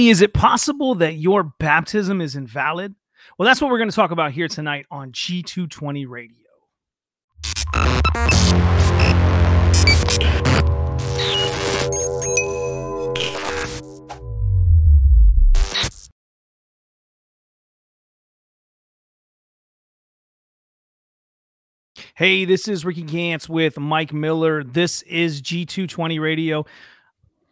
Hey, is it possible that your baptism is invalid? Well, that's what we're going to talk about here tonight on G220 Radio. Hey, this is Ricky Gantz with Mike Miller. This is G220 Radio,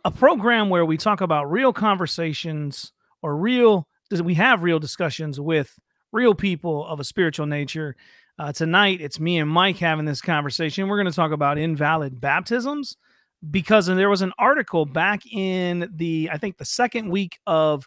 a program where we talk about real conversations or real, we have real discussions with real people of a spiritual nature. Uh, tonight, it's me and Mike having this conversation. We're going to talk about invalid baptisms because there was an article back in the, I think, the second week of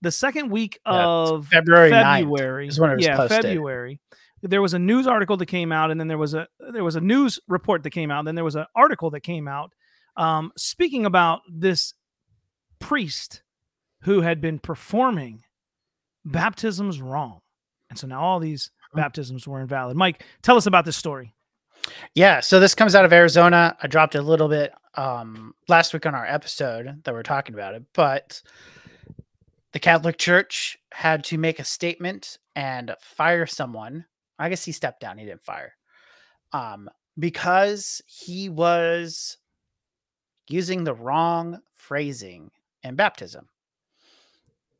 the second week Yeah, of February 9th February. is when it was yeah, posted. February. There was a news article that came out, and then there was a there was a news report that came out, and then there was an article that came out um, speaking about this priest who had been performing baptisms wrong, and so now all these baptisms were invalid. Mike, tell us about this story. Yeah, so this comes out of Arizona. I dropped it a little bit um last week on our episode that we're talking about it, but the Catholic Church had to make a statement and fire someone. I guess he stepped down, he didn't fire. Um because he was using the wrong phrasing in baptism.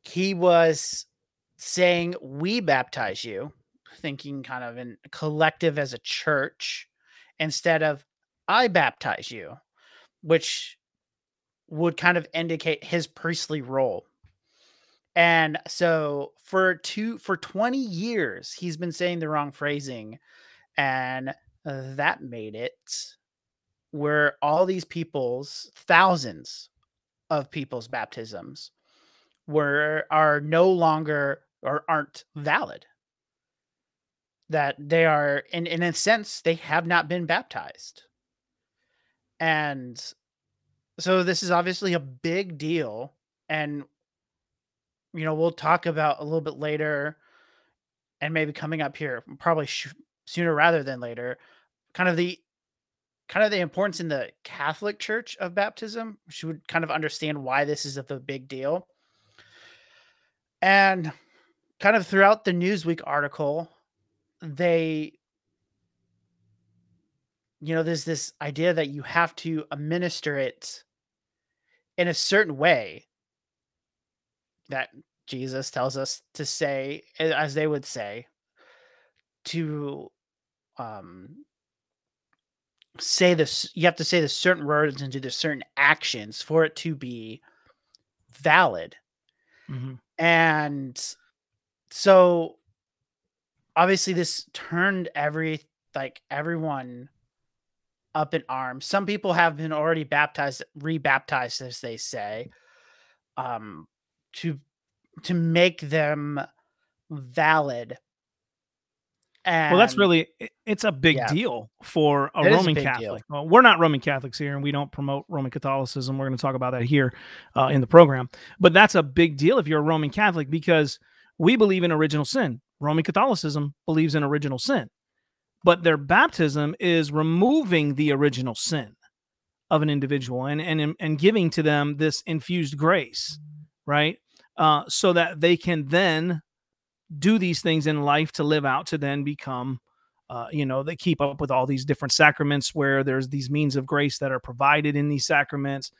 He was saying we baptize you, thinking kind of in collective as a church instead of I baptize you, which would kind of indicate his priestly role. And so for two for 20 years he's been saying the wrong phrasing and that made it where all these people's thousands of people's baptisms were are no longer or aren't valid. That they are in in a sense they have not been baptized. And so this is obviously a big deal and you know we'll talk about a little bit later and maybe coming up here probably sh- sooner rather than later kind of the kind of the importance in the catholic church of baptism she would kind of understand why this is a big deal. And kind of throughout the newsweek article they you know there's this idea that you have to administer it in a certain way that jesus tells us to say as they would say to um say this you have to say the certain words and do the certain actions for it to be valid. Mhm. and so obviously this turned every like everyone up in arms. Some people have been already baptized rebaptized as they say um to to make them valid and Well, that's really it's a big Yeah. deal for a It a Roman deal. Catholic. Well, we're not Roman Catholics here, and we don't promote Roman Catholicism. We're going to talk about that here uh, in the program. But that's a big deal if you're a Roman Catholic because we believe in original sin. Roman Catholicism believes in original sin, but their baptism is removing the original sin of an individual and and and giving to them this infused grace, right? Uh, so that they can then do these things in life to live out to then become uh, you know they keep up with all these different sacraments where there's these means of grace that are provided in these sacraments.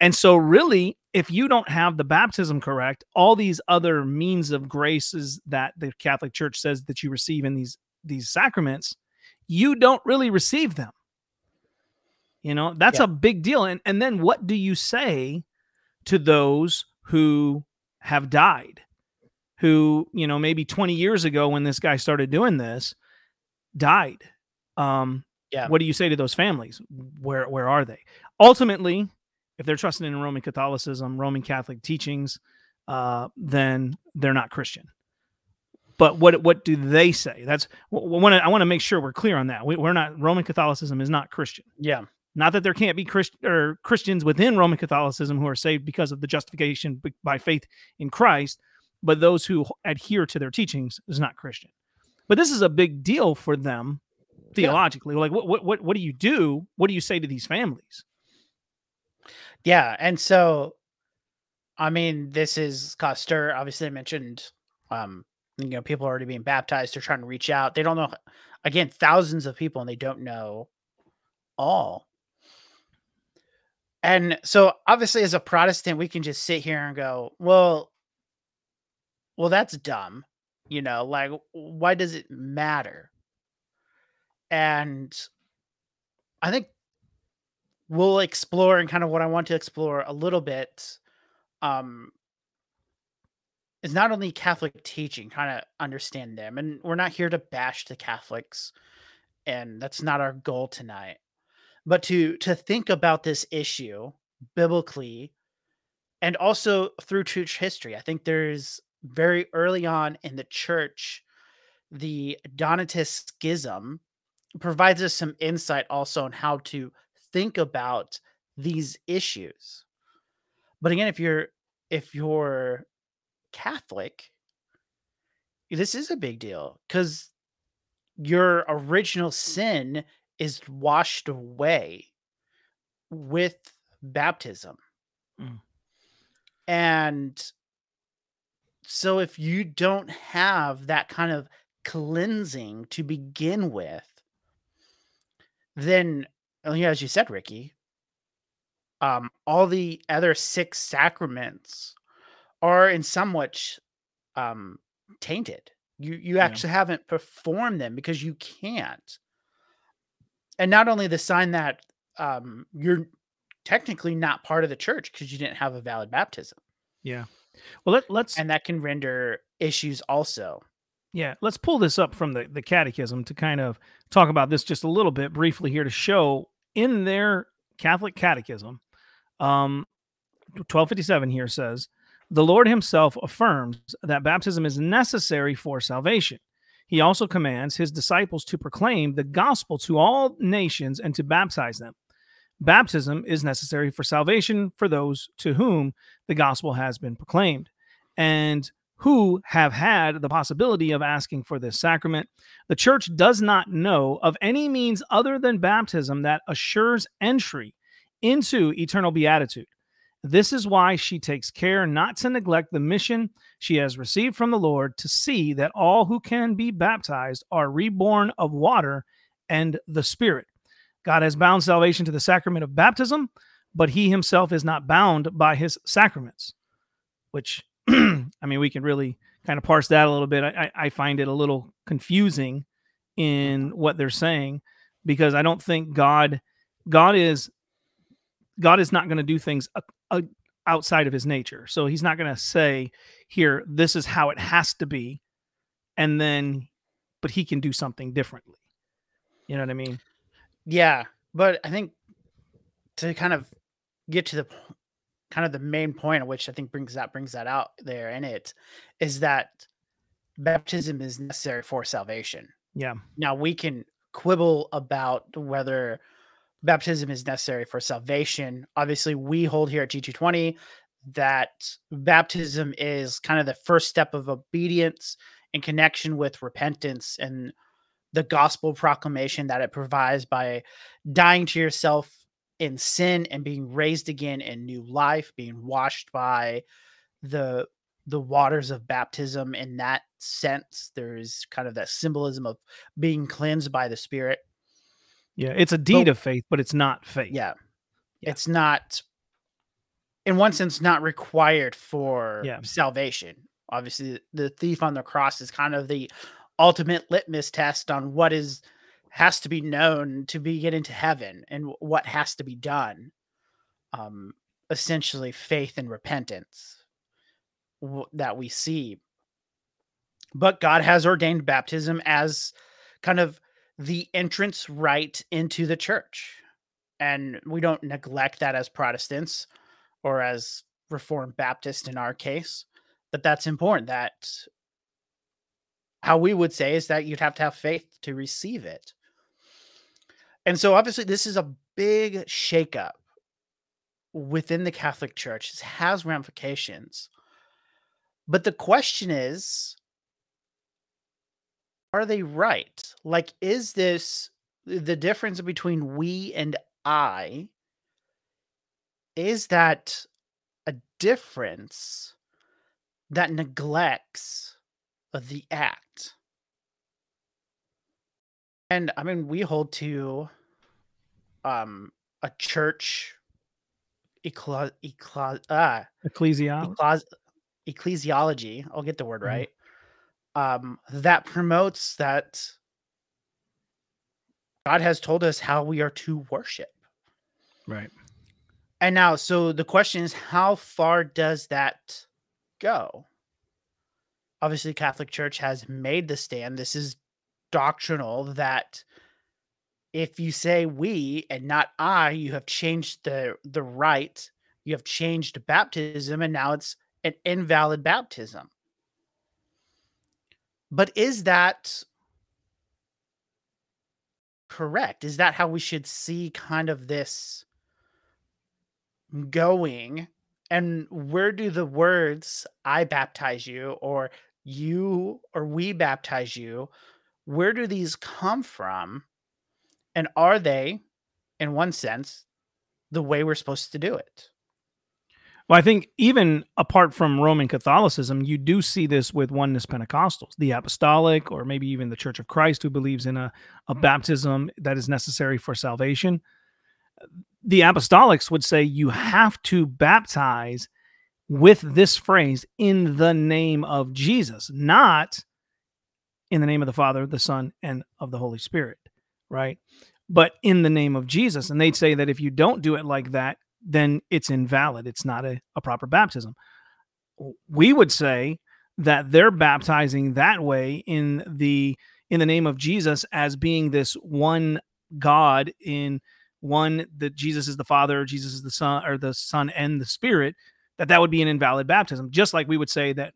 And so really if you don't have the baptism correct all these other means of graces that the catholic church says that you receive in these these sacraments you don't really receive them. You know that's Yeah. a big deal. And and then what do you say to those who have died who you know maybe 20 years ago when this guy started doing this died. Um Yeah. what do you say to those families? Where where are they? Ultimately if they're trusting in roman catholicism roman catholic teachings uh then they're not christian. But what what do they say? That's when i want to make sure we're clear on that. We, we're not roman catholicism is not christian. Yeah. Not that there can't be Christ- or Christians within Roman Catholicism who are saved because of the justification by faith in Christ, but those who adhere to their teachings is not Christian. But this is a big deal for them theologically. Like, what, what what what do you do? What do you say to these families? Yeah, and so I mean, this is stir. Obviously, I mentioned, um, you know, people are already being baptized. They're trying to reach out. They don't know, again, thousands of people, and they don't know all. And so, obviously, as a Protestant, we can just sit here and go, well, well, that's dumb. You know, like, why does it matter? And I think we'll explore and kind of what I want to explore a little bit um is not only Catholic teaching, kind of understand them. And we're not here to bash the Catholics, and that's not our goal tonight. But to to think about this issue biblically and also through church history. I think there's very early on in the church, the Donatist schism provides us some insight also on how to think about these issues. But again, if you're if you're Catholic, this is a big deal because your original sin is washed away with baptism. Mm. And so if you don't have that kind of cleansing to begin with, then uh, as you said, Ricky, um, all the other six sacraments are in somewhat um tainted. You you Yeah. actually haven't performed them because you can't. And not only the sign that um you're technically not part of the church because you didn't have a valid baptism. Yeah. Well, let, let's And that can render issues also. Yeah, let's pull this up from the, the catechism to kind of talk about this just a little bit briefly here to show in their Catholic catechism, um, 1257 here says, The Lord Himself affirms that baptism is necessary for salvation. He also commands His disciples to proclaim the gospel to all nations and to baptize them. Baptism is necessary for salvation for those to whom the gospel has been proclaimed. And who have had the possibility of asking for this sacrament. The church does not know of any means other than baptism that assures entry into eternal beatitude. This is why she takes care not to neglect the mission she has received from the Lord to see that all who can be baptized are reborn of water and the Spirit. God has bound salvation to the sacrament of baptism, but he himself is not bound by his sacraments, which I mean, we can really kind of parse that a little bit. I, I find it a little confusing in what they're saying because I don't think God, God is, God is not going to do things uh, uh, outside of His nature. So He's not going to say, "Here, this is how it has to be," and then, but He can do something differently. You know what I mean? Yeah, but I think to kind of get to the kind of the main point which I think brings that brings that out there in it is that baptism is necessary for salvation. Yeah. Now we can quibble about whether baptism is necessary for salvation. Obviously, we hold here at G220 that baptism is kind of the first step of obedience in connection with repentance and the gospel proclamation that it provides by dying to yourself in sin and being raised again in new life, being washed by the the waters of baptism in that sense. There's kind of that symbolism of being cleansed by the Spirit. Yeah. It's a deed But- of faith, but it's not faith. Yeah. Yeah. It's not in one sense not required for Yeah. salvation. Obviously, the thief on the cross is kind of the ultimate litmus test on what is has to be known to be get into heaven and what has to be done. Um essentially faith and repentance that we see. But God has ordained baptism as kind of the entrance right into the church and we don't neglect that as Protestants or as Reformed Baptist in our case, but that's important. That how we would say is that you'd have to have faith to receive it. And so, obviously, this is a big shakeup within the Catholic Church. This has ramifications. But the question is are they right? Like, is this the difference between we and I? Is that a difference that neglects the act. And I mean, we hold to um a church eclo- eclo- ah, Ecclesiology. ecclesiology, I'll get the word Mhm. right. Um that promotes that God has told us how we are to worship. Right. And now, so the question is, how far does that go? Obviously, Catholic Church has made the stand. This is doctrinal that if you say we and not I, you have changed the the rite. You have changed baptism, and now it's an invalid baptism. But is that correct? Is that how we should see kind of this going? And where do the words I baptize you or you or we baptize you, where do these come from? And are they, in one sense, the way we're supposed to do it? Well, I think even apart from Roman Catholicism, you do see this with oneness Pentecostals, the apostolic, or maybe even the Church of Christ, who believes in a, a mm. baptism that is necessary for salvation. The apostolics would say you have to baptize with this phrase in the name of Jesus, not in the name of the Father, the Son, and of the Holy Spirit, right? But in the name of Jesus. And they'd say that if you don't do it like that, then it's invalid. It's not a, a proper baptism. We would say that they're baptizing that way in the in the name of Jesus as being this one God in one that Jesus is the Father, Jesus is the Son, or the Son and the Spirit, that that would be an invalid baptism. Just like we would say that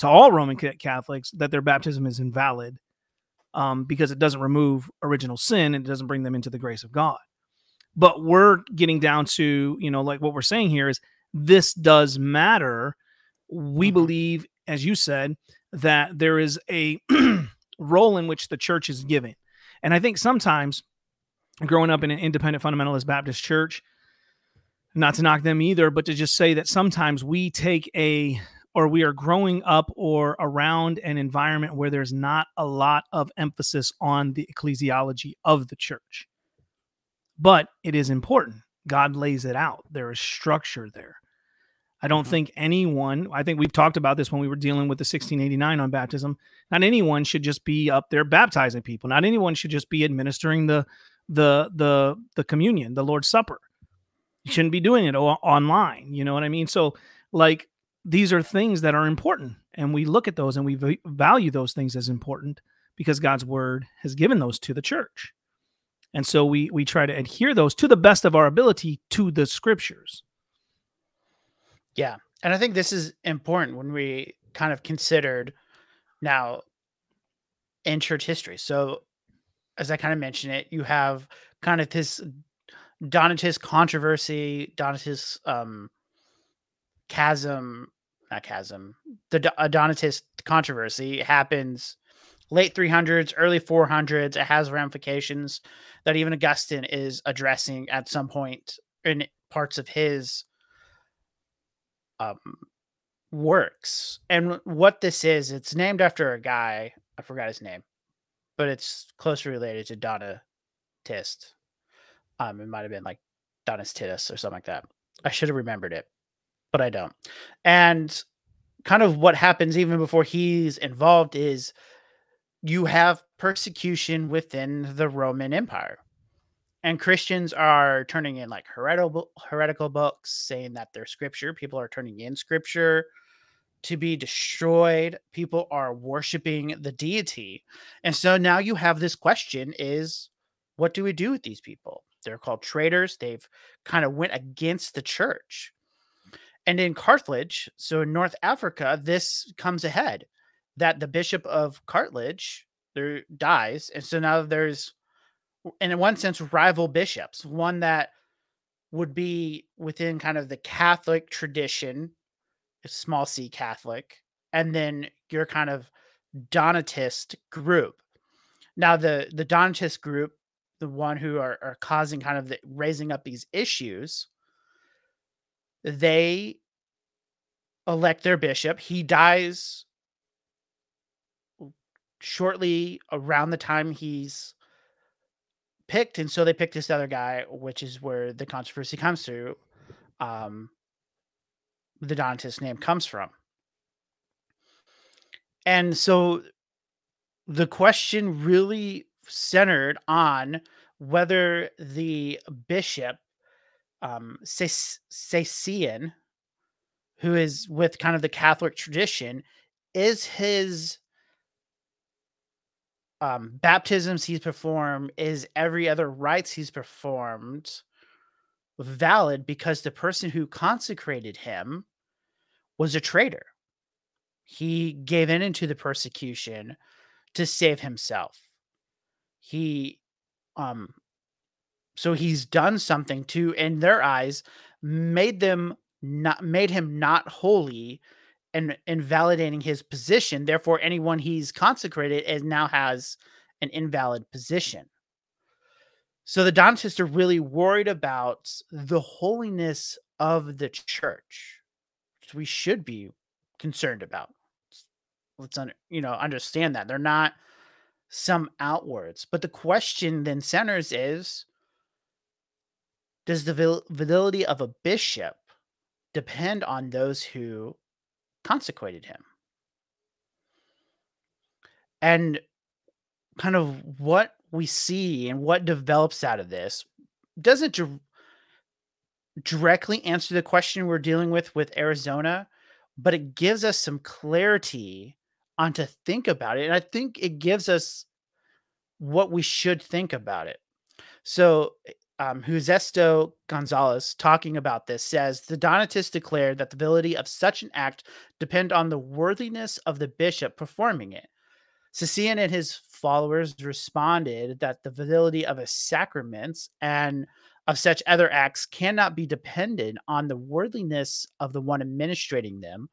to all Roman Catholics that their baptism is invalid um, because it doesn't remove original sin and it doesn't bring them into the grace of God but we're getting down to you know like what we're saying here is this does matter we Mhm. believe as you said that there is a role in which the church is given. and i think sometimes growing up in an independent fundamentalist baptist church not to knock them either but to just say that sometimes we take a or we are growing up or around an environment where there's not a lot of emphasis on the ecclesiology of the church but it is important. God lays it out. There is structure there. I don't Mhm. think anyone, I think we've talked about this when we were dealing with the 1689 on baptism. Not anyone should just be up there baptizing people. Not anyone should just be administering the the the the communion, the Lord's Supper. You shouldn't be doing it o- online, you know what I mean? So like these are things that are important and we look at those and we v- value those things as important because God's word has given those to the church. And so we we try to adhere those to the best of our ability to the scriptures. Yeah. And I think this is important when we kind of considered now in church history. So, as I kind of mentioned it, you have kind of this Donatist controversy, Donatist um, chasm, not chasm, the Do- uh, Donatist controversy happens late 300s, early 400s. It has ramifications that even Augustine is addressing at some point in parts of his um, works. And what this is, it's named after a guy. I forgot his name, but it's closely related to Donatist. Um, it might have been like Donastitus or something like that. I should have remembered it, but I don't. And kind of what happens even before he's involved is you have persecution within the Roman Empire. And Christians are turning in like heretical heretical books saying that they're scripture. People are turning in scripture to be destroyed. People are worshiping the deity. And so now you have this question is what do we do with these people? They're called traitors. They've kind of went against the church. And in Carthage, so in North Africa, this comes ahead that the bishop of Carthage there dies. And so now there's in one sense rival bishops, one that would be within kind of the Catholic tradition, small c Catholic, and then your kind of Donatist group. Now the the Donatist group, the one who are, are causing kind of the raising up these issues, they elect their bishop. He dies shortly around the time he's picked, and so they picked this other guy, which is where the controversy comes through. Um, the Donatist name comes from. And so the question really centered on whether the bishop, um, who is with kind of the Catholic tradition, is his um, baptisms he's performed, is every other rites he's performed valid because the person who consecrated him was a traitor. He gave in into the persecution to save himself. He um so he's done something to in their eyes made them not made him not holy and invalidating his position. Therefore anyone he's consecrated is now has an invalid position. So the donatists are really worried about the holiness of the church which we should be concerned about. Let's un- you know understand that. They're not some outwards but the question then centers is does the validity of a bishop depend on those who consecrated him? And kind of what we see and what develops out of this doesn't di- directly answer the question we're dealing with with Arizona, but it gives us some clarity on to think about it. And I think it gives us what we should think about it. So, um, Justo Gonzalez, talking about this, says the Donatists declared that the validity of such an act depend on the worthiness of the bishop performing it. Caecilian and his followers responded that the validity of a sacraments and of such other acts cannot be dependent on the worthiness of the one administrating them,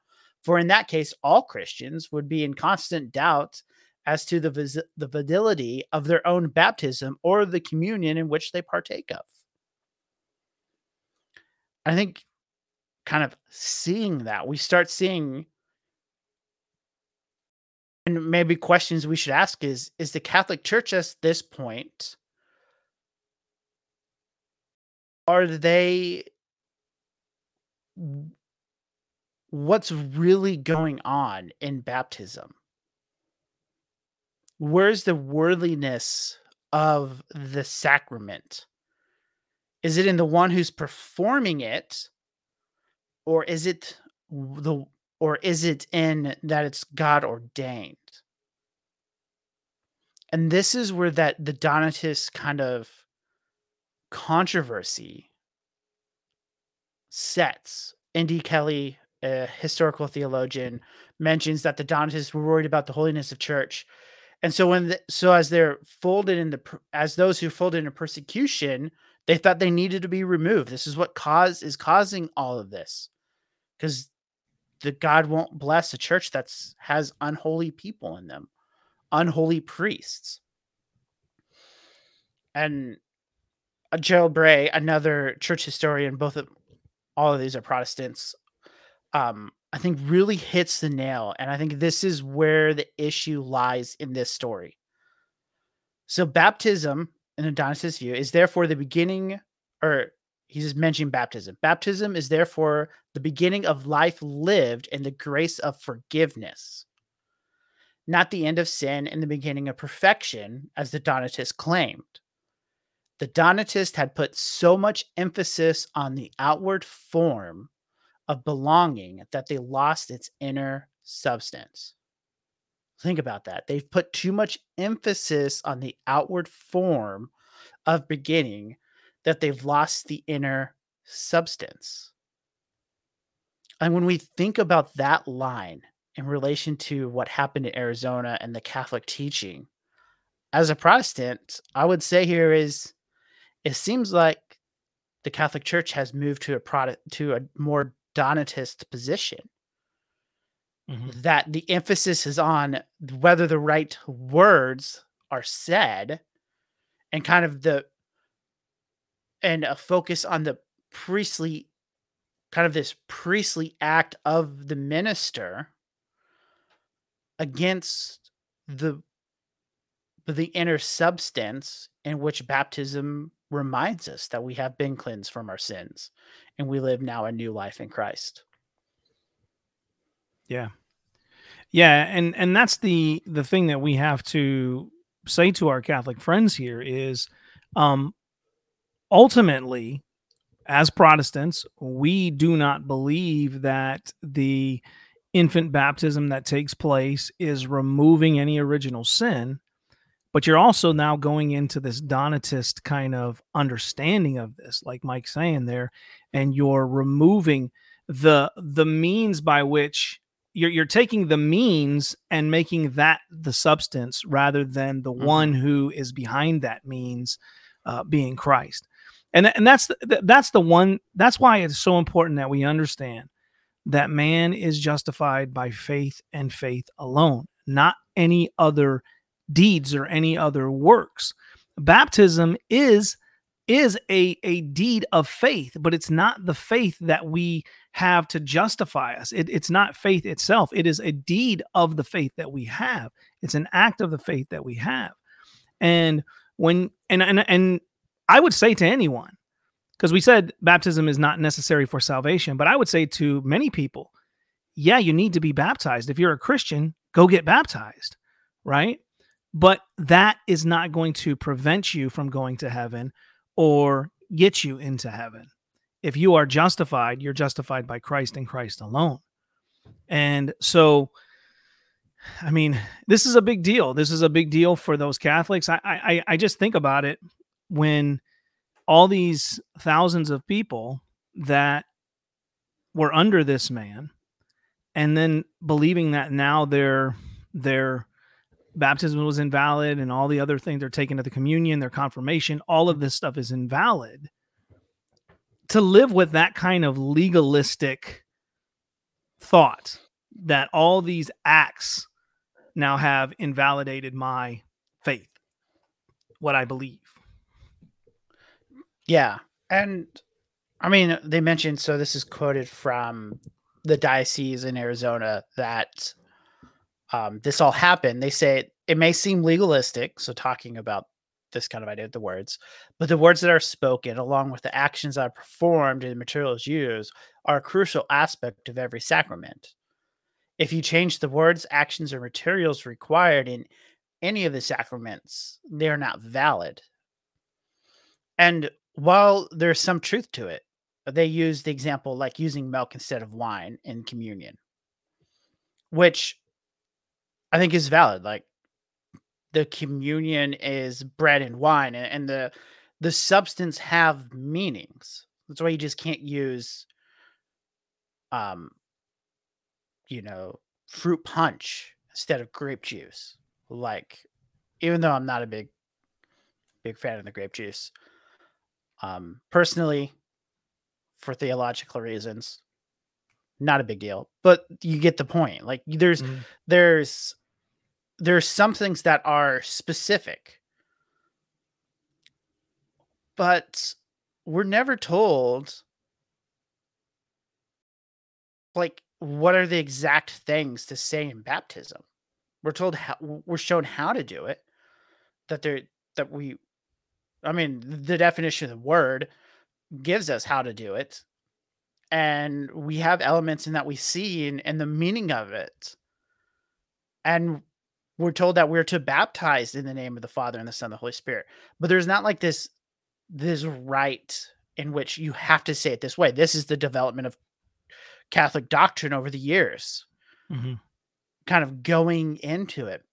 for in that case, all Christians would be in constant doubt as to the, vis- the validity of their own baptism or the communion in which they partake of. I think kind of seeing that, we start seeing and maybe questions we should ask is is the Catholic Church at this point are they what's really going on in baptism? where's the worthiness of the sacrament? Is it in the one who's performing it, or is it the or is it in that it's God ordained? And this is where that the Donatist kind of controversy sets. N.D. Kelly, a historical theologian, mentions that the Donatists were worried about the holiness of church and so when the, so as they're folded in the as those who folded into persecution, they thought they needed to be removed. This is what cause is causing all of this. Cuz the God won't bless a church that's has unholy people in them, unholy priests. And uh, Gerald Bray, another church historian, both of all of these are Protestants, um, I think really hits the nail. And I think this is where the issue lies in this story. So, baptism, in a Donatist view, is therefore the beginning, or he's just mentioning baptism. Baptism is therefore the beginning of life lived in the grace of forgiveness, not the end of sin and the beginning of perfection, as the Donatist claimed. The Donatist had put so much emphasis on the outward form of belonging that they lost its inner substance. Think about that. They've put too much emphasis on the outward form of beginning that they've lost the inner substance. And when we think about that line in relation to what happened in Arizona and the Catholic teaching, as a Protestant, I would say here is it seems like the Catholic Church has moved to a product to a more Donatist position. Mm-hmm. That the emphasis is on whether the right words are said and kind of the and a focus on the priestly kind of this priestly act of the minister against the the inner substance in which baptism reminds us that we have been cleansed from our sins and we live now a new life in Christ. Yeah. Yeah, and and that's the the thing that we have to say to our Catholic friends here is um ultimately as Protestants, we do not believe that the infant baptism that takes place is removing any original sin but you're also now going into this donatist kind of understanding of this like mike's saying there and you're removing the the means by which you're you're taking the means and making that the substance rather than the mm-hmm. one who is behind that means uh, being christ and and that's the, that's the one that's why it's so important that we understand that man is justified by faith and faith alone not any other deeds or any other works. Baptism is is a a deed of faith, but it's not the faith that we have to justify us. It, it's not faith itself. It is a deed of the faith that we have. It's an act of the faith that we have. And when and and and I would say to anyone, because we said baptism is not necessary for salvation, but I would say to many people, yeah, you need to be baptized. If you're a Christian, go get baptized, right? But that is not going to prevent you from going to heaven or get you into heaven. If you are justified, you're justified by Christ and Christ alone. And so, I mean, this is a big deal. This is a big deal for those Catholics. I, I, I just think about it when all these thousands of people that were under this man and then believing that now they're they're baptism was invalid and all the other things they're taken to the communion, their confirmation, all of this stuff is invalid. To live with that kind of legalistic thought that all these acts now have invalidated my faith, what I believe. Yeah. And I mean, they mentioned so this is quoted from the diocese in Arizona that um, this all happened, they say it, it may seem legalistic. So, talking about this kind of idea, of the words, but the words that are spoken, along with the actions that are performed and the materials used, are a crucial aspect of every sacrament. If you change the words, actions, or materials required in any of the sacraments, they are not valid. And while there's some truth to it, they use the example like using milk instead of wine in communion, which I think is valid. Like the communion is bread and wine, and, and the the substance have meanings. That's why you just can't use, um, you know, fruit punch instead of grape juice. Like, even though I'm not a big big fan of the grape juice, um, personally, for theological reasons, not a big deal but you get the point like there's mm. there's there's some things that are specific. But we're never told like what are the exact things to say in baptism. We're told how we're shown how to do it that there that we i mean the definition of the word gives us how to do it. And we have elements in that we see and, and the meaning of it. And we're told that we're to baptize in the name of the father and the son and the holy spirit. But there's not like this this rite in which you have to say it this way. This is the development of catholic doctrine over the years. Mm-hmm. kind of going into it.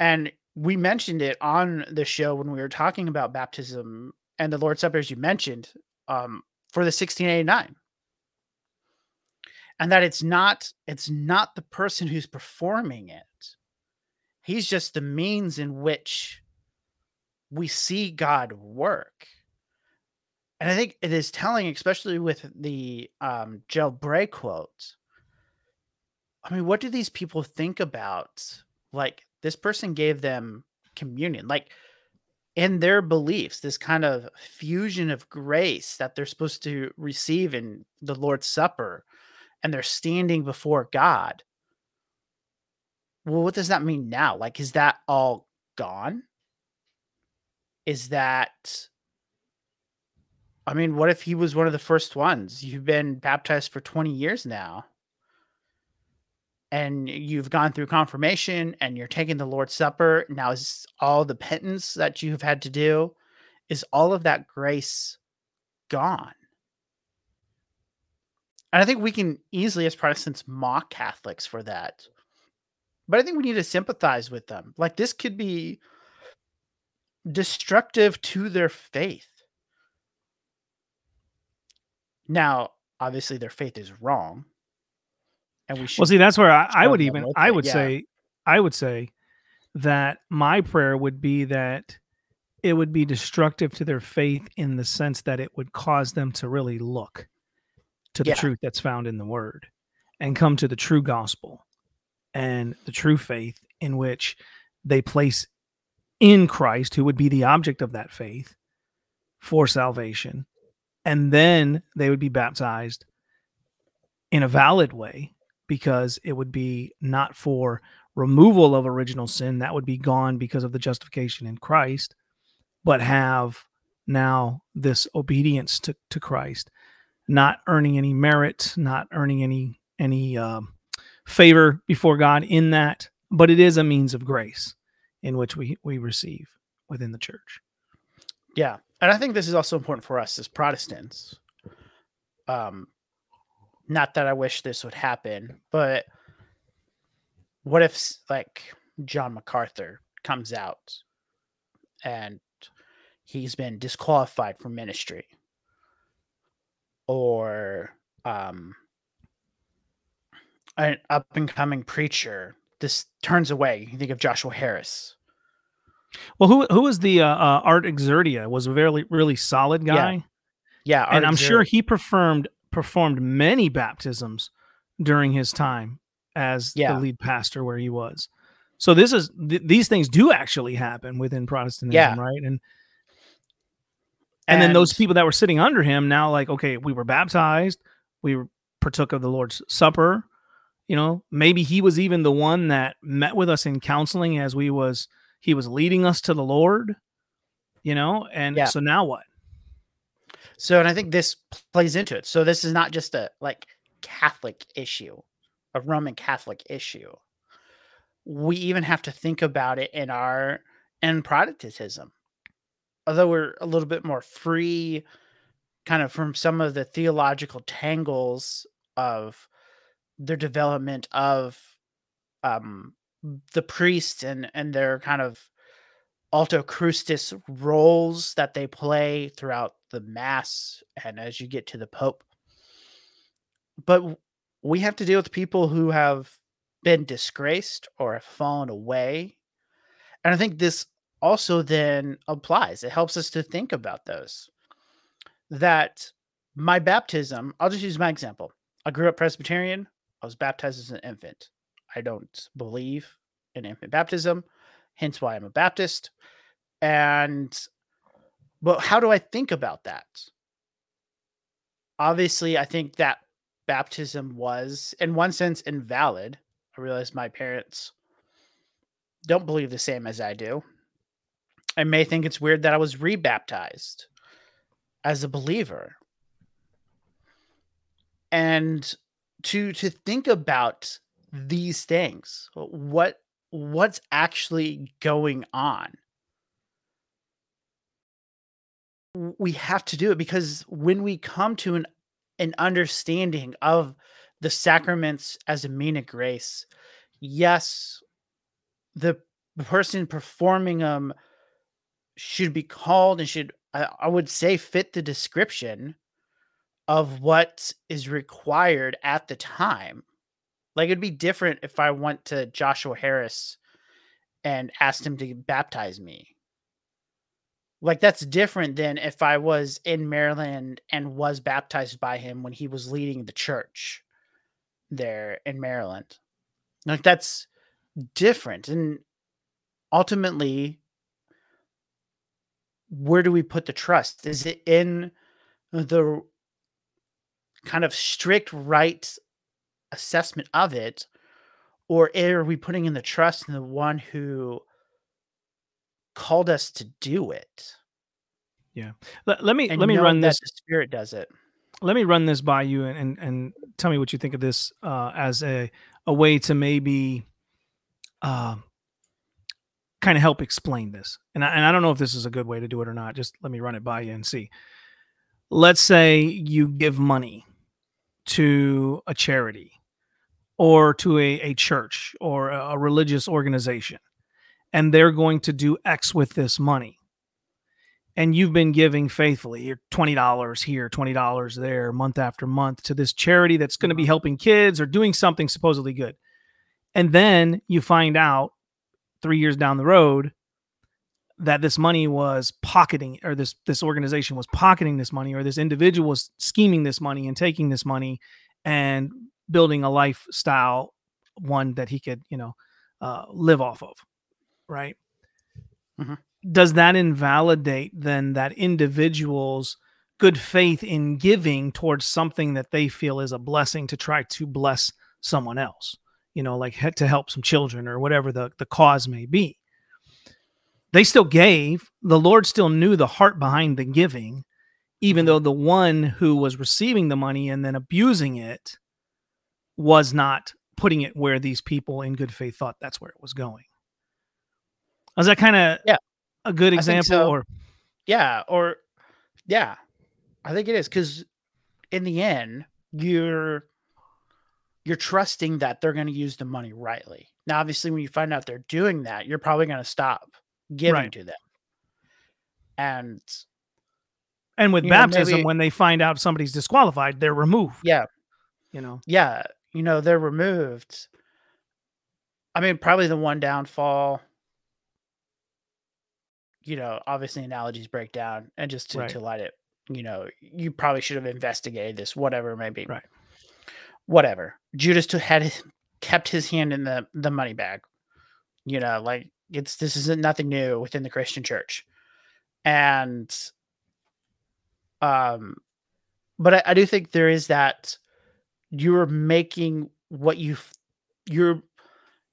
And we mentioned it on the show when we were talking about baptism and the lord's supper as you mentioned um, for the 1689 and that it's not it's not the person who's performing it he's just the means in which we see god work and i think it is telling especially with the um Gilbert quote i mean what do these people think about like this person gave them communion like in their beliefs, this kind of fusion of grace that they're supposed to receive in the Lord's Supper, and they're standing before God. Well, what does that mean now? Like, is that all gone? Is that I mean, what if he was one of the first ones? You've been baptized for 20 years now. And you've gone through confirmation and you're taking the Lord's Supper. Now is all the penance that you've had to do, is all of that grace gone? And I think we can easily, as Protestants, mock Catholics for that. But I think we need to sympathize with them. Like, this could be destructive to their faith. Now, obviously, their faith is wrong, and we should. Well, see, that's where I, I would even I would yeah. say I would say that my prayer would be that it would be destructive to their faith in the sense that it would cause them to really look to the Yeah. truth that's found in the word and come to the true gospel and the true faith in which they place in Christ who would be the object of that faith for salvation. And then they would be baptized in a valid way because it would be not for removal of original sin that would be gone because of the justification in Christ, but have now this obedience to, to Christ, not earning any merit, not earning any any um, favor before God in that, but it is a means of grace in which we we receive within the church. Yeah, and I think this is also important for us as Protestants. Um, not that I wish this would happen, but what if like John MacArthur comes out and he's been disqualified from ministry, or um, an up and coming preacher this turns away. You think of Joshua Harris. Well, who who was the uh, uh, Art Azurdia? Was a very really solid guy. Yeah, and I'm sure he performed performed many baptisms during his time as Yeah. the lead pastor where he was. So this is th- these things do actually happen within Protestantism, Yeah. right? And and then those people that were sitting under him now, like, okay, we were baptized, we partook of the Lord's Supper. You know, maybe he was even the one that met with us in counseling as we was he was leading us to the Lord. You know, and Yeah. so now what? So, and I think this plays into it. So, this is not just a like Catholic issue, a Roman Catholic issue. We even have to think about it in our in Protestantism. Although we're a little bit more free, kind of from some of the theological tangles of their development of um, the priest and and their kind of alter Christus roles that they play throughout the mass and as you get to the pope. But we have to deal with people who have been disgraced or have fallen away. And i think this also then applies. It helps us to think about those. That my baptism i'll just use my example. I grew up presbyterian i was baptized as an infant i don't believe in infant baptism hence why i'm a baptist and but how do I think about that? Obviously, I think that baptism was, in one sense, invalid. I realize my parents don't believe the same as I do. I may think it's weird that I was rebaptized as a believer. And to to think about these things, uh, what what's actually going on? we have to do it because when we come to an an understanding of the sacraments as a mean of grace, yes, the the person performing them should be called and should I, I would say fit the description of what is required at the time. Like it'd be different if I went to Joshua Harris and asked him to baptize me like that's different than if I was in Maryland and was baptized by him when he was leading the church there in Maryland. Like that's different. And ultimately where do we put the trust? Is it in the kind of strict rite assessment of it, or are we putting in the trust in the one who called us to do it? Yeah. Let, let me And let me run this the Spirit does it. let me run this by you and and, and tell me what you think of this uh, as a a way to maybe uh, kind of help explain this. And I, and I don't know if this is a good way to do it or not. Just let me run it by you and see. Let's say you give money to a charity or to a, a church or a, a religious organization, and they're going to do X with this money. And you've been giving faithfully. You're $20 here $20 there month after month to this charity that's going to be mm-hmm. helping kids or doing something supposedly good. And then you find out three years down the road that this money was pocketing or this this organization was pocketing this money or this individual was scheming this money and taking this money and building a lifestyle one that he could you know uh, live off of right? Mhm. does that invalidate then that individual's good faith in giving towards something that they feel is a blessing to try to bless someone else? You know like to help some children or whatever the, the cause may be they still gave the lord still knew the heart behind the giving even mm-hmm. though the one who was receiving the money and then abusing it was not putting it where these people in good faith thought that's where it was going is that kind of Yeah. a good example so. or Yeah, or yeah, I think it is because in the end, you're you're trusting that they're going to use the money rightly. Now, obviously, when you find out they're doing that, you're probably going to stop giving Right. to them. And and with You know, baptism maybe- when they find out somebody's disqualified they're removed yeah, you know yeah, you know, they're removed. I mean, probably the one downfall. You know, obviously analogies break down, and just to, Right. to let it, you know, you probably should have investigated this, whatever it may be. Right. Whatever. Judas to, had kept his hand in the the money bag. You know, like it's this isn't nothing new within the Christian church, and um, but I, I do think there is that you're making what you you're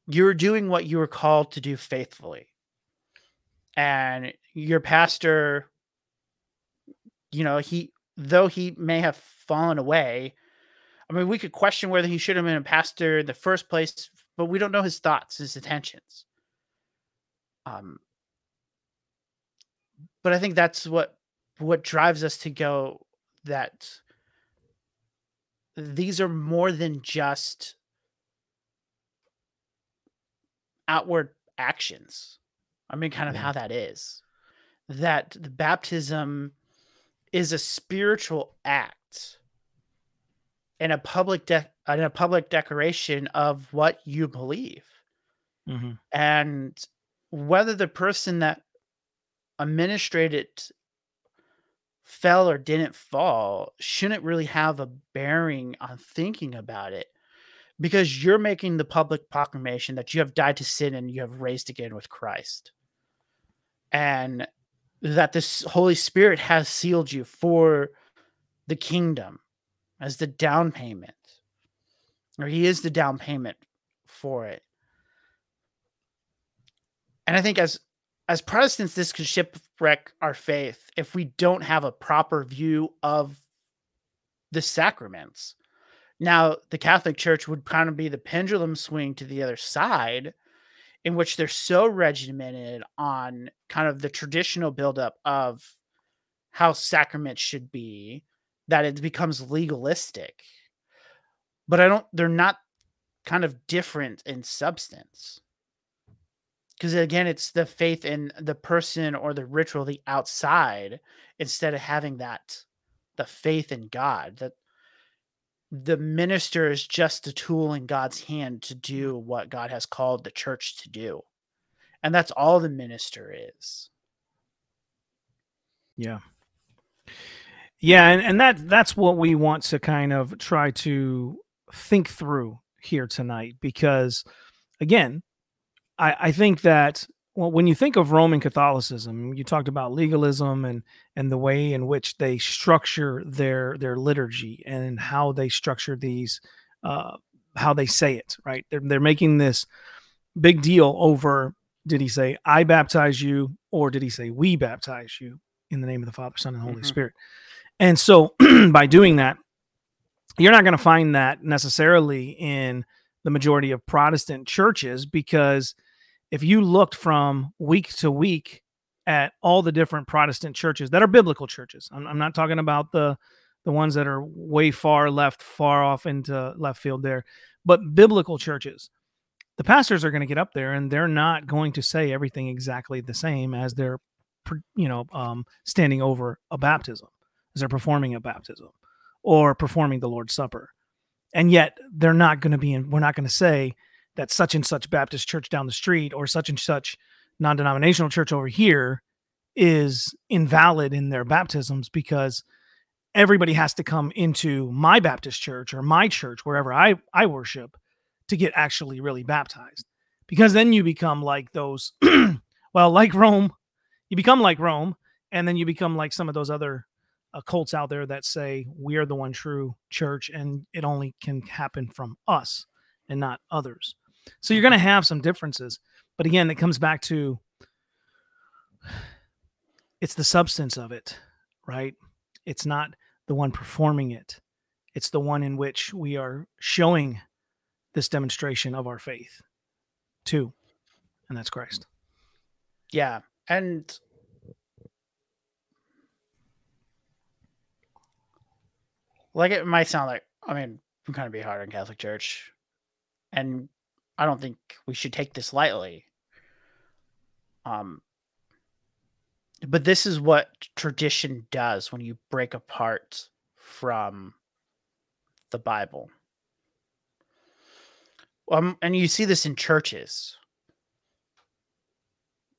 you're doing what you were called to do faithfully. And your pastor you know he though he may have fallen away i mean we could question whether he should have been a pastor in the first place but we don't know his thoughts his intentions um but i think that's what what drives us to go that these are more than just outward actions. I mean, kind of Yeah. how that is. That the baptism is a spiritual act and a public de- and a public declaration of what you believe. Mhm. And whether the person that administrated it fell or didn't fall shouldn't really have a bearing on thinking about it because you're making the public proclamation that you have died to sin and you have raised again with Christ. And that this Holy Spirit has sealed you for the kingdom as the down payment, or He is the down payment for it. And I think as as Protestants, this could shipwreck our faith if we don't have a proper view of the sacraments. Now, the Catholic Church would kind of be the pendulum swing to the other side, in which they're so regimented on kind of the traditional buildup of how sacraments should be that it becomes legalistic. But I don't, they're not kind of different in substance. Because again, it's the faith in the person or the ritual, the outside, instead of having that, the faith in God. That the minister is just a tool in God's hand to do what God has called the church to do. And that's all the minister is. Yeah. Yeah, and, and that that's what we want to kind of try to think through here tonight because again, I, I think that well, when you think of Roman Catholicism, you talked about legalism and and the way in which they structure their their liturgy and how they structure these, uh, how they say it. Right? They're they're making this big deal over. Did he say I baptize you, or did he say we baptize you in the name of the Father, Son, and Holy Mhm. Spirit? And so, by doing that, you're not going to find that necessarily in the majority of Protestant churches because if you looked from week to week at all the different Protestant churches that are biblical churches, I'm, I'm not talking about the the ones that are way far left, far off into left field there, but biblical churches. The pastors are going to get up there and they're not going to say everything exactly the same as they're, you know, um, standing over a baptism, as they're performing a baptism or performing the Lord's Supper. And yet they're not going to be in, we're not going to say that such and such Baptist church down the street or such and such non denominational church over here is invalid in their baptisms because everybody has to come into my Baptist church or my church, wherever I, I worship, to get actually really baptized. Because then you become like those, well, like Rome, you become like Rome, and then you become like some of those other uh, cults out there that say we are the one true church and it only can happen from us and not others. So you're going to have some differences. But again, it comes back to it's the substance of it, right? It's not the one performing it. It's the one in which we are showing this demonstration of our faith to, and that's Christ. Yeah. And like it might sound like I mean, I'm kind of be hard on Catholic Church. And I don't think we should take this lightly. Um but this is what tradition does when you break apart from the Bible. Um, and you see this in churches.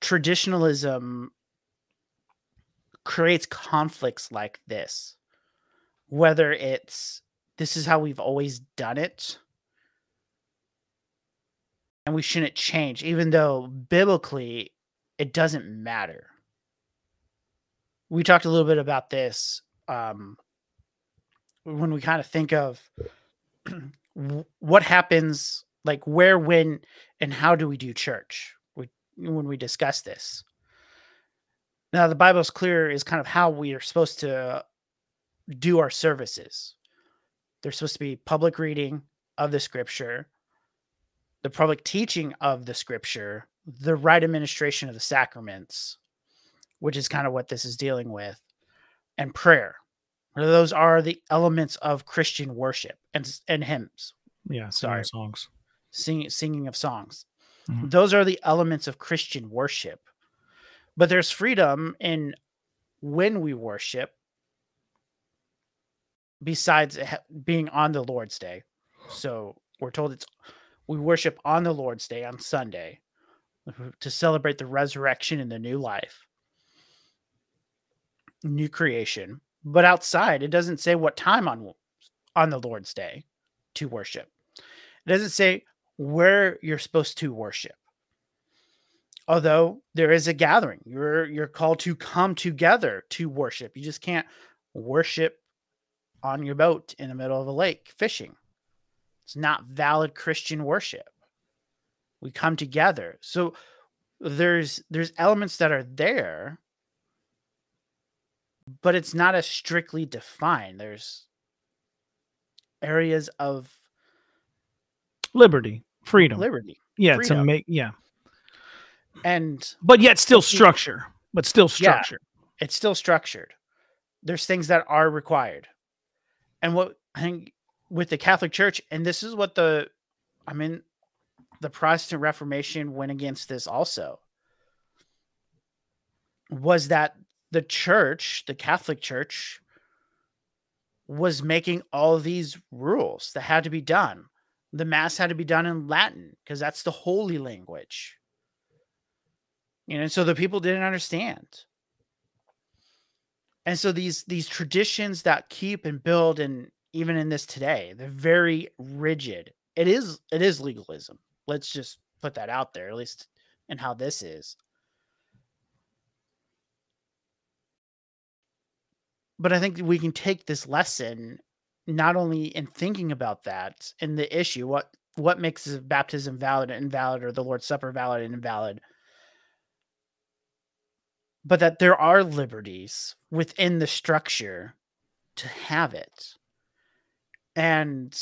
Traditionalism creates conflicts like this, whether it's this is how we've always done it, and we shouldn't change, even though biblically it doesn't matter. We talked a little bit about this um, when we kind of think of what happens, like where, when, and how do we do church? We when we discuss this. Now the Bible's clear is kind of how we are supposed to do our services. There's supposed to be public reading of the scripture, the public teaching of the scripture, the right administration of the sacraments, which is kind of what this is dealing with, and prayer. Those are the elements of Christian worship and and hymns, Yeah, Sorry. singing songs. singing singing of songs. Mhm. Those are the elements of Christian worship. But there's freedom in when we worship besides being on the Lord's day. So we're told it's we worship on the Lord's day on Sunday uh, to celebrate the resurrection and the new life, new creation. But outside, it doesn't say what time on on the Lord's day to worship. It doesn't say where you're supposed to worship. Although there is a gathering, you're you're called to come together to worship. You just can't worship on your boat in the middle of a lake fishing. It's not valid Christian worship. We come together. So there's there's elements that are there, but it's not as strictly defined. There's areas of Liberty, freedom. liberty yeah, to freedom. make yeah, and but yet still structure, but still Yeah. structure. it's still structured. There's things that are required. And what I think with the Catholic Church, and this is what the, I mean, the Protestant Reformation went against this also, was that the church, the Catholic Church, was making all these rules that had to be done. The Mass had to be done in Latin because that's the holy language. You know, so the people didn't understand and so these these traditions that keep and build and even in this today. They're very rigid. It is it is legalism. Let's just put that out there, at least and how this is. But I think we can take this lesson not only in thinking about that and the issue, what what makes baptism valid and invalid or the Lord's Supper valid and invalid, but that there are liberties within the structure to have it. And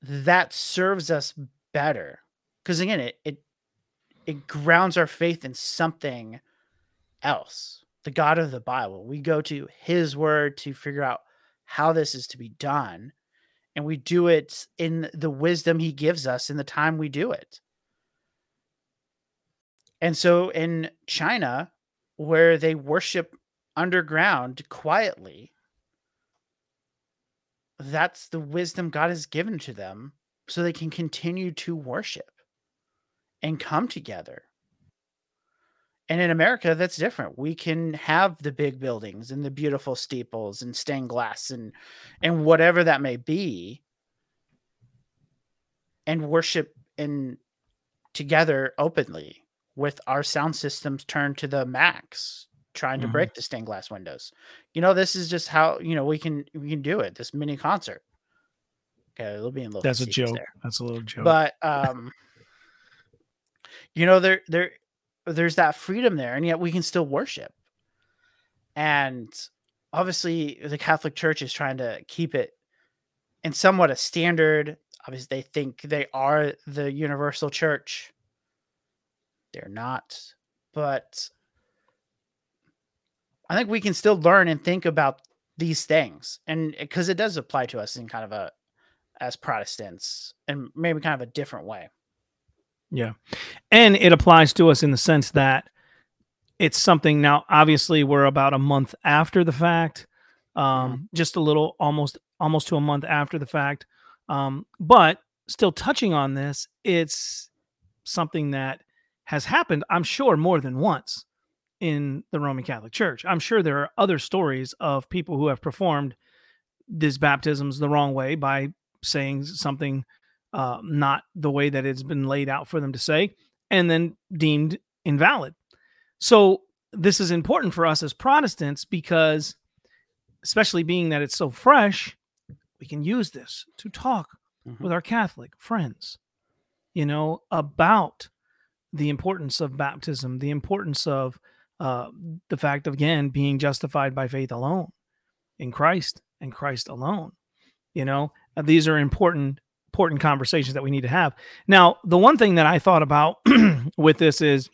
that serves us better. Because again, it, it it grounds our faith in something else. The God of the Bible. We go to his word to figure out how this is to be done. And we do it in the wisdom he gives us in the time we do it. And so in China, where they worship underground quietly, that's the wisdom God has given to them so they can continue to worship and come together. And in America, that's different. We can have the big buildings and the beautiful steeples and stained glass and and whatever that may be, and worship in together openly with our sound systems turned to the max, trying to Mhm. break the stained glass windows. You know, this is just how you know we can we can do it. This mini concert. Okay, it'll be in little That's a joke. there That's a little joke. but um you know there there there's that freedom there and yet we can still worship and obviously the catholic church is trying to keep it in somewhat a standard obviously they think they are the universal church they're not but i think we can still learn and think about these things and because it does apply to us in kind of a as protestants and maybe kind of a different way Yeah. And it applies to us in the sense that it's something now, obviously, we're about a month after the fact, um, just a little almost almost to a month after the fact. Um, but still touching on this, it's something that has happened, I'm sure, more than once in the Roman Catholic Church. I'm sure there are other stories of people who have performed these baptisms the wrong way by saying something uh, not the way that it's been laid out for them to say, and then deemed invalid. So this is important for us as Protestants because, especially being that it's so fresh, we can use this to talk Mhm. with our Catholic friends, you know, about the importance of baptism, the importance of uh, the fact of again being justified by faith alone in Christ and Christ alone. You know, these are important important conversations that we need to have. Now, the one thing that I thought about with this is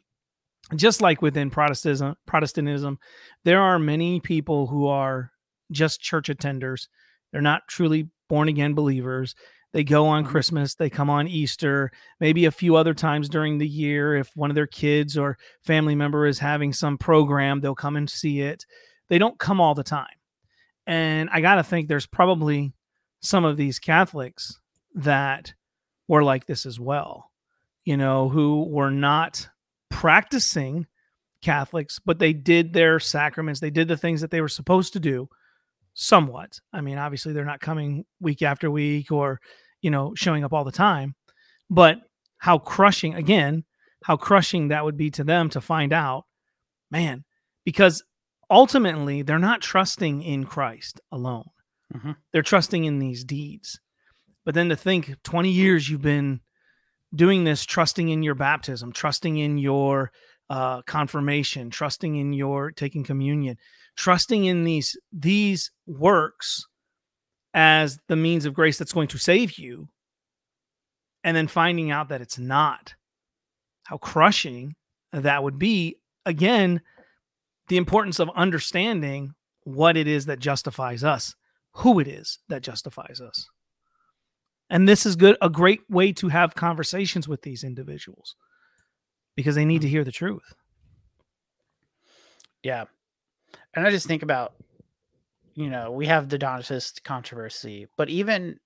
just like within Protestantism, Protestantism, there are many people who are just church attenders. They're not truly born again believers. They go on Mhm. Christmas, they come on Easter, maybe a few other times during the year. If one of their kids or family member is having some program, they'll come and see it. They don't come all the time. And I got to think there's probably some of these Catholics that were like this as well, you know, who were not practicing Catholics, but they did their sacraments, they did the things that they were supposed to do somewhat. I mean, obviously they're not coming week after week or, you know, showing up all the time, but how crushing again, how crushing that would be to them to find out, man, because ultimately they're not trusting in Christ alone. Mhm. They're trusting in these deeds. But then to think 20 years you've been doing this, trusting in your baptism, trusting in your uh, confirmation, trusting in your taking communion, trusting in these these works as the means of grace that's going to save you, and then finding out that it's not. How crushing that would be. Again, the importance of understanding what it is that justifies us, who it is that justifies us. And this is good a great way to have conversations with these individuals because they need to mm-hmm. hear the truth. Yeah. And I just think about, you know, we have the Donatist controversy, but even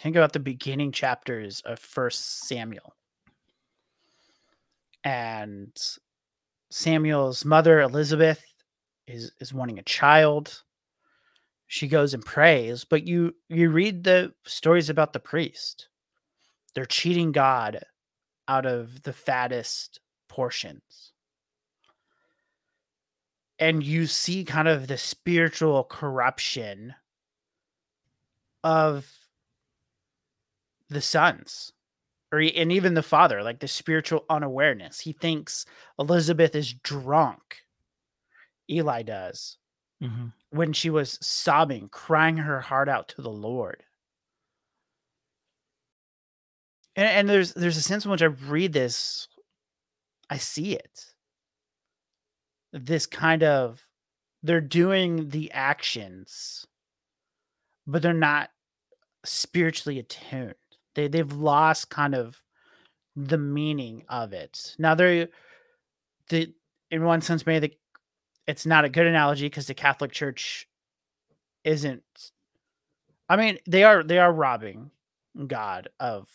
think about the beginning chapters of First Samuel. And Samuel's mother, Elizabeth, is is wanting a child. She goes and prays, but you you read the stories about the priest. They're cheating God out of the fattest portions. And you see kind of the spiritual corruption of the sons or and even the father like the spiritual unawareness. He thinks elizabeth is drunk. Eli does. Mhm. when she was sobbing crying her heart out to the lord. And, and there's there's a sense in which i read this i see it this kind of they're doing the actions but they're not spiritually attuned. They they've lost kind of the meaning of it. Now they're the in one sense maybe the, it's not a good analogy because the catholic church isn't i mean they are they are robbing god of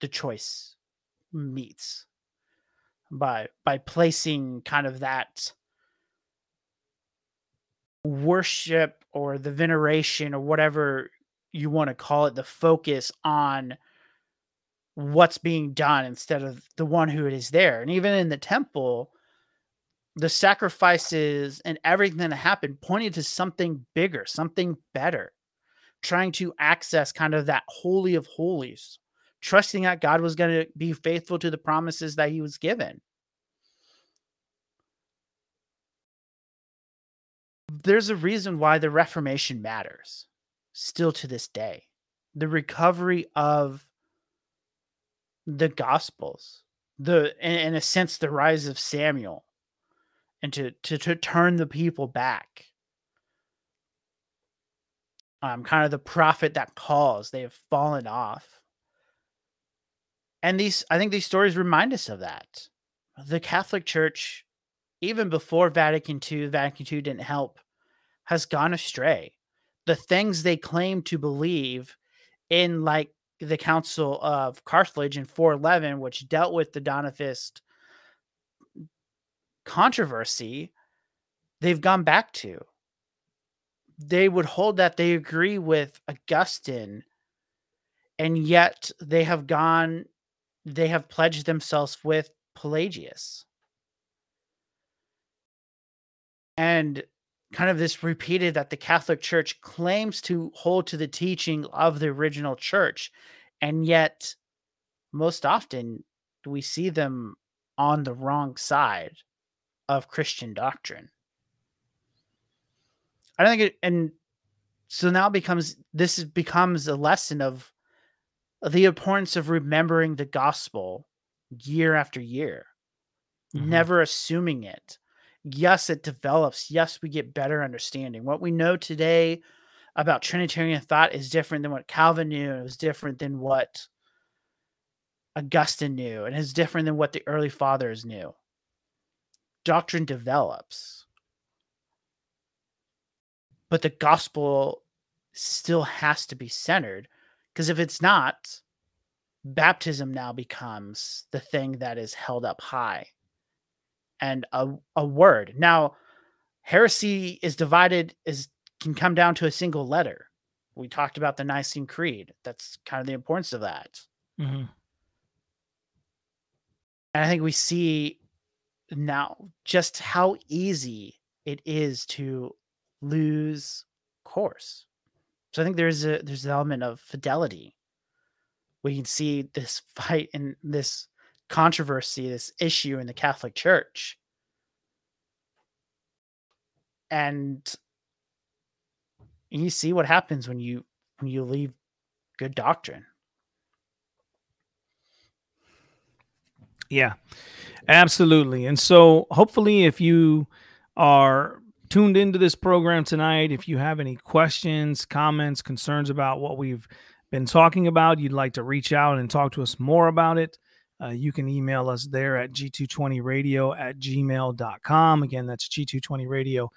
the choice meats by by placing kind of that worship or the veneration or whatever you want to call it the focus on what's being done instead of the one who is there. And even in the temple the sacrifices and everything that happened pointed to something bigger something better trying to access kind of that holy of holies trusting that god was going to be faithful to the promises that he was given. There's a reason why the reformation matters still to this day. The recovery of the gospels the in, a sense the rise of samuel and to, to to turn the people back. Um kind of the prophet that calls they have fallen off and these i think these stories remind us of that. The catholic church even before vatican ii vatican ii didn't help has gone astray. The things they claim to believe in like the council of carthage in 411 which dealt with the donatist controversy they've gone back to. They would hold that they agree with augustine and yet they have gone they have pledged themselves with pelagius and kind of this repeated that the Catholic Church claims to hold to the teaching of the original church, and yet most often we see them on the wrong side of Christian doctrine. I don't think it, and so now becomes this becomes a lesson of the importance of remembering the gospel year after year, Mhm. never assuming it yes, it develops. Yes, we get better understanding. What we know today about Trinitarian thought is different than what Calvin knew. It was different than what Augustine knew, and is different than what the early fathers knew. Doctrine develops, but the gospel still has to be centered because if it's not, baptism now becomes the thing that is held up high and a, a word. Now, heresy is divided is can come down to a single letter. We talked about the Nicene Creed. That's kind of the importance of that. Mhm. And I think we see now just how easy it is to lose course. So I think there's a there's an element of fidelity. We can see this fight and this controversy, this issue in the Catholic Church. And you see what happens when you when you leave good doctrine. Yeah, absolutely. And so, hopefully, if you are tuned into this program tonight, if you have any questions, comments, concerns about what we've been talking about, you'd like to reach out and talk to us more about it, uh, you can email us there at g220radio at gmail.com. Again, that's g220radio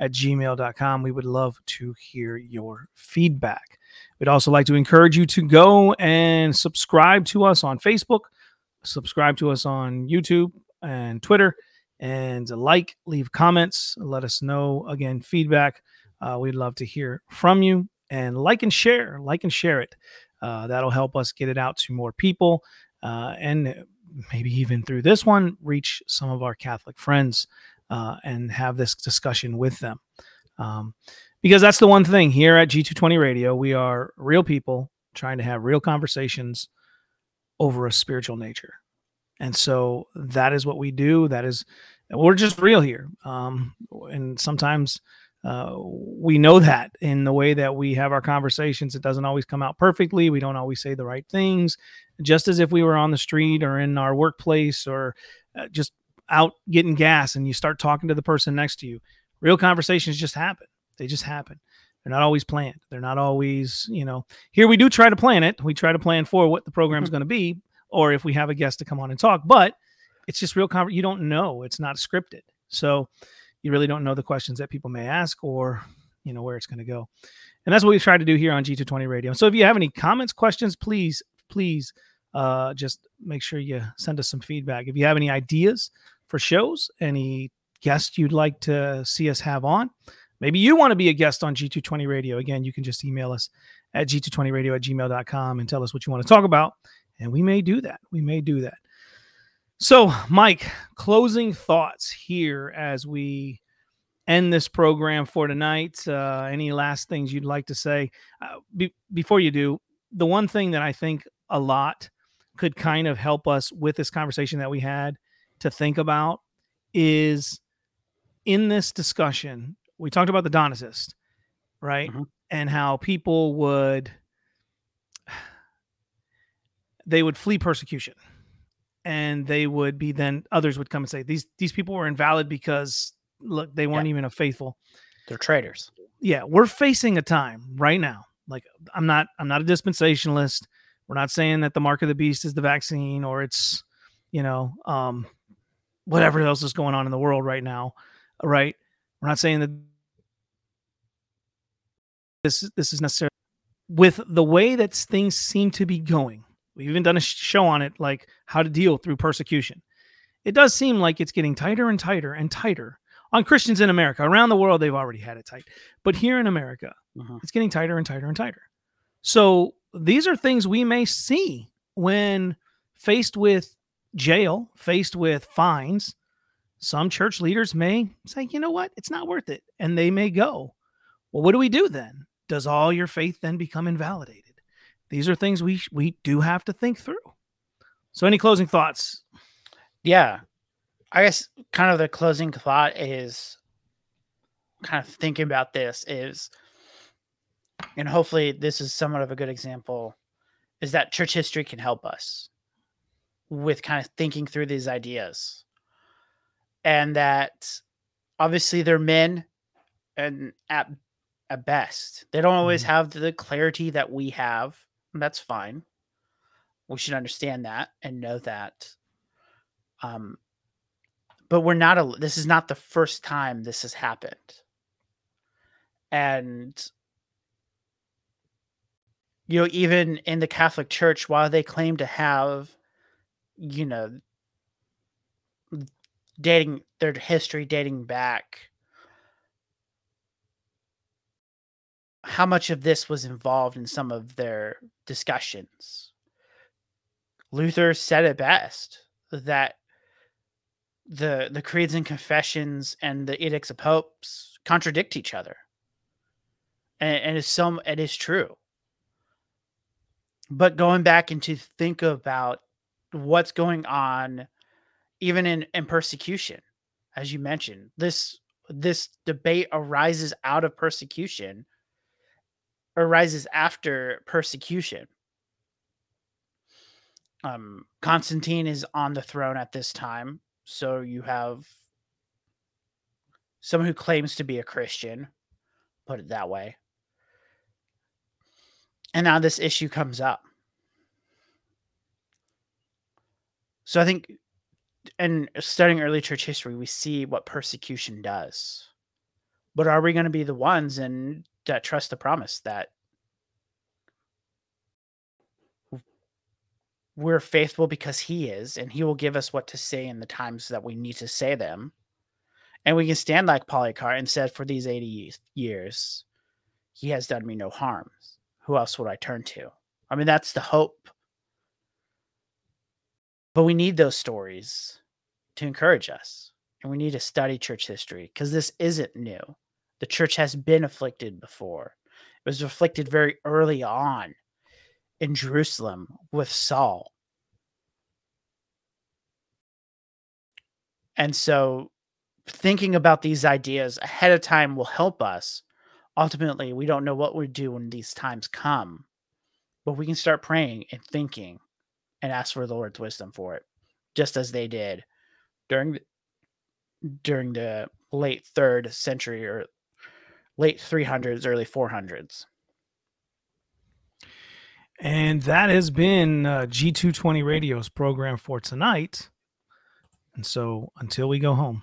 at gmail.com. We would love to hear your feedback. We'd also like to encourage you to go and subscribe to us on Facebook subscribe to us on YouTube and Twitter, and like, leave comments, let us know again feedback. Uh, we'd love to hear from you, and like and share, like and share it. Uh, that'll help us get it out to more people, uh, and maybe even through this one, reach some of our Catholic friends uh, and have this discussion with them. Um, because that's the one thing here at G220 Radio, we are real people trying to have real conversations over a spiritual nature. And so that is what we do. That is, we're just real here. Um, and sometimes uh, we know that in the way that we have our conversations, it doesn't always come out perfectly. We don't always say the right things, just as if we were on the street or in our workplace or uh, just out getting gas and you start talking to the person next to you. Real conversations just happen. They just happen. They're not always planned. They're not always, you know, here we do try to plan it. We try to plan for what the program is mm-hmm. going to be, or if we have a guest to come on and talk, but it's just real conver- you don't know. It's not scripted. So you really don't know the questions that people may ask or, you know, where it's going to go. And that's what we try to do here on G220 Radio. So if you have any comments, questions, please, please uh, just make sure you send us some feedback. If you have any ideas for shows, any guests you'd like to see us have on, maybe you want to be a guest on G220 Radio. Again, you can just email us at g220radio at gmail.com and tell us what you want to talk about and we may do that. We may do that. So, Mike, closing thoughts here as we end this program for tonight. Uh, any last things you'd like to say? Uh, be- before you do, the one thing that I think a lot could kind of help us with this conversation that we had to think about is in this discussion, we talked about the Donatist, right? Mm-hmm. And how people would they would flee persecution. And they would be then others would come and say these these people were invalid because look they weren't yeah. even a faithful. They're traitors. Yeah we're facing a time right now. Like i'm not i'm not a dispensationalist. We're not saying that the mark of the beast is the vaccine or it's you know um whatever else is going on in the world right now right? We're not saying that this this is necessary with the way that things seem to be going We've even done a show on it, like how to deal through persecution. It does seem like it's getting tighter and tighter and tighter on Christians in America. Around the world, they've already had it tight. But here in America, uh-huh. it's getting tighter and tighter and tighter. So these are things we may see when faced with jail, faced with fines. Some church leaders may say, you know what, it's not worth it. And they may go. Well, what do we do then? Does all your faith then become invalidated? these are things we we do have to think through. So, any closing thoughts? Yeah, I guess kind of the closing thought is kind of thinking about this is, and hopefully this is somewhat of a good example, is that church history can help us with kind of thinking through these ideas, and that obviously they're men, and at at best they don't always mm-hmm. have the clarity that we have that's fine. We should understand that and know that. Um, but we're not a, this is not the first time this has happened. And you know, even in the Catholic Church, while they claim to have, you know, dating their history dating back how much of this was involved in some of their discussions. Luther said it best that the the creeds and confessions and the edicts of popes contradict each other. And, and it's some it is true. But going back and to think about what's going on even in, in persecution, as you mentioned, this this debate arises out of persecution arises after persecution. Um, Constantine is on the throne at this time, so you have someone who claims to be a Christian, put it that way. And now this issue comes up. So I think in studying early church history, we see what persecution does. But are we going to be the ones and that trust the promise that we're faithful because he is and he will give us what to say in the times that we need to say them. And we can stand like polycarp and said for these 80 years he has done me no harm. Who else would i turn to? I mean that's the hope. But we need those stories to encourage us and we need to study church history because this isn't new. The church has been afflicted before. It was afflicted very early on in Jerusalem with Saul. And so thinking about these ideas ahead of time will help us. Ultimately, we don't know what we do when these times come, but we can start praying and thinking and ask for the Lord's wisdom for it, just as they did during the, during the late third century or late 300s, early 400s. And that has been uh, G220 Radio's program for tonight. And so until we go home.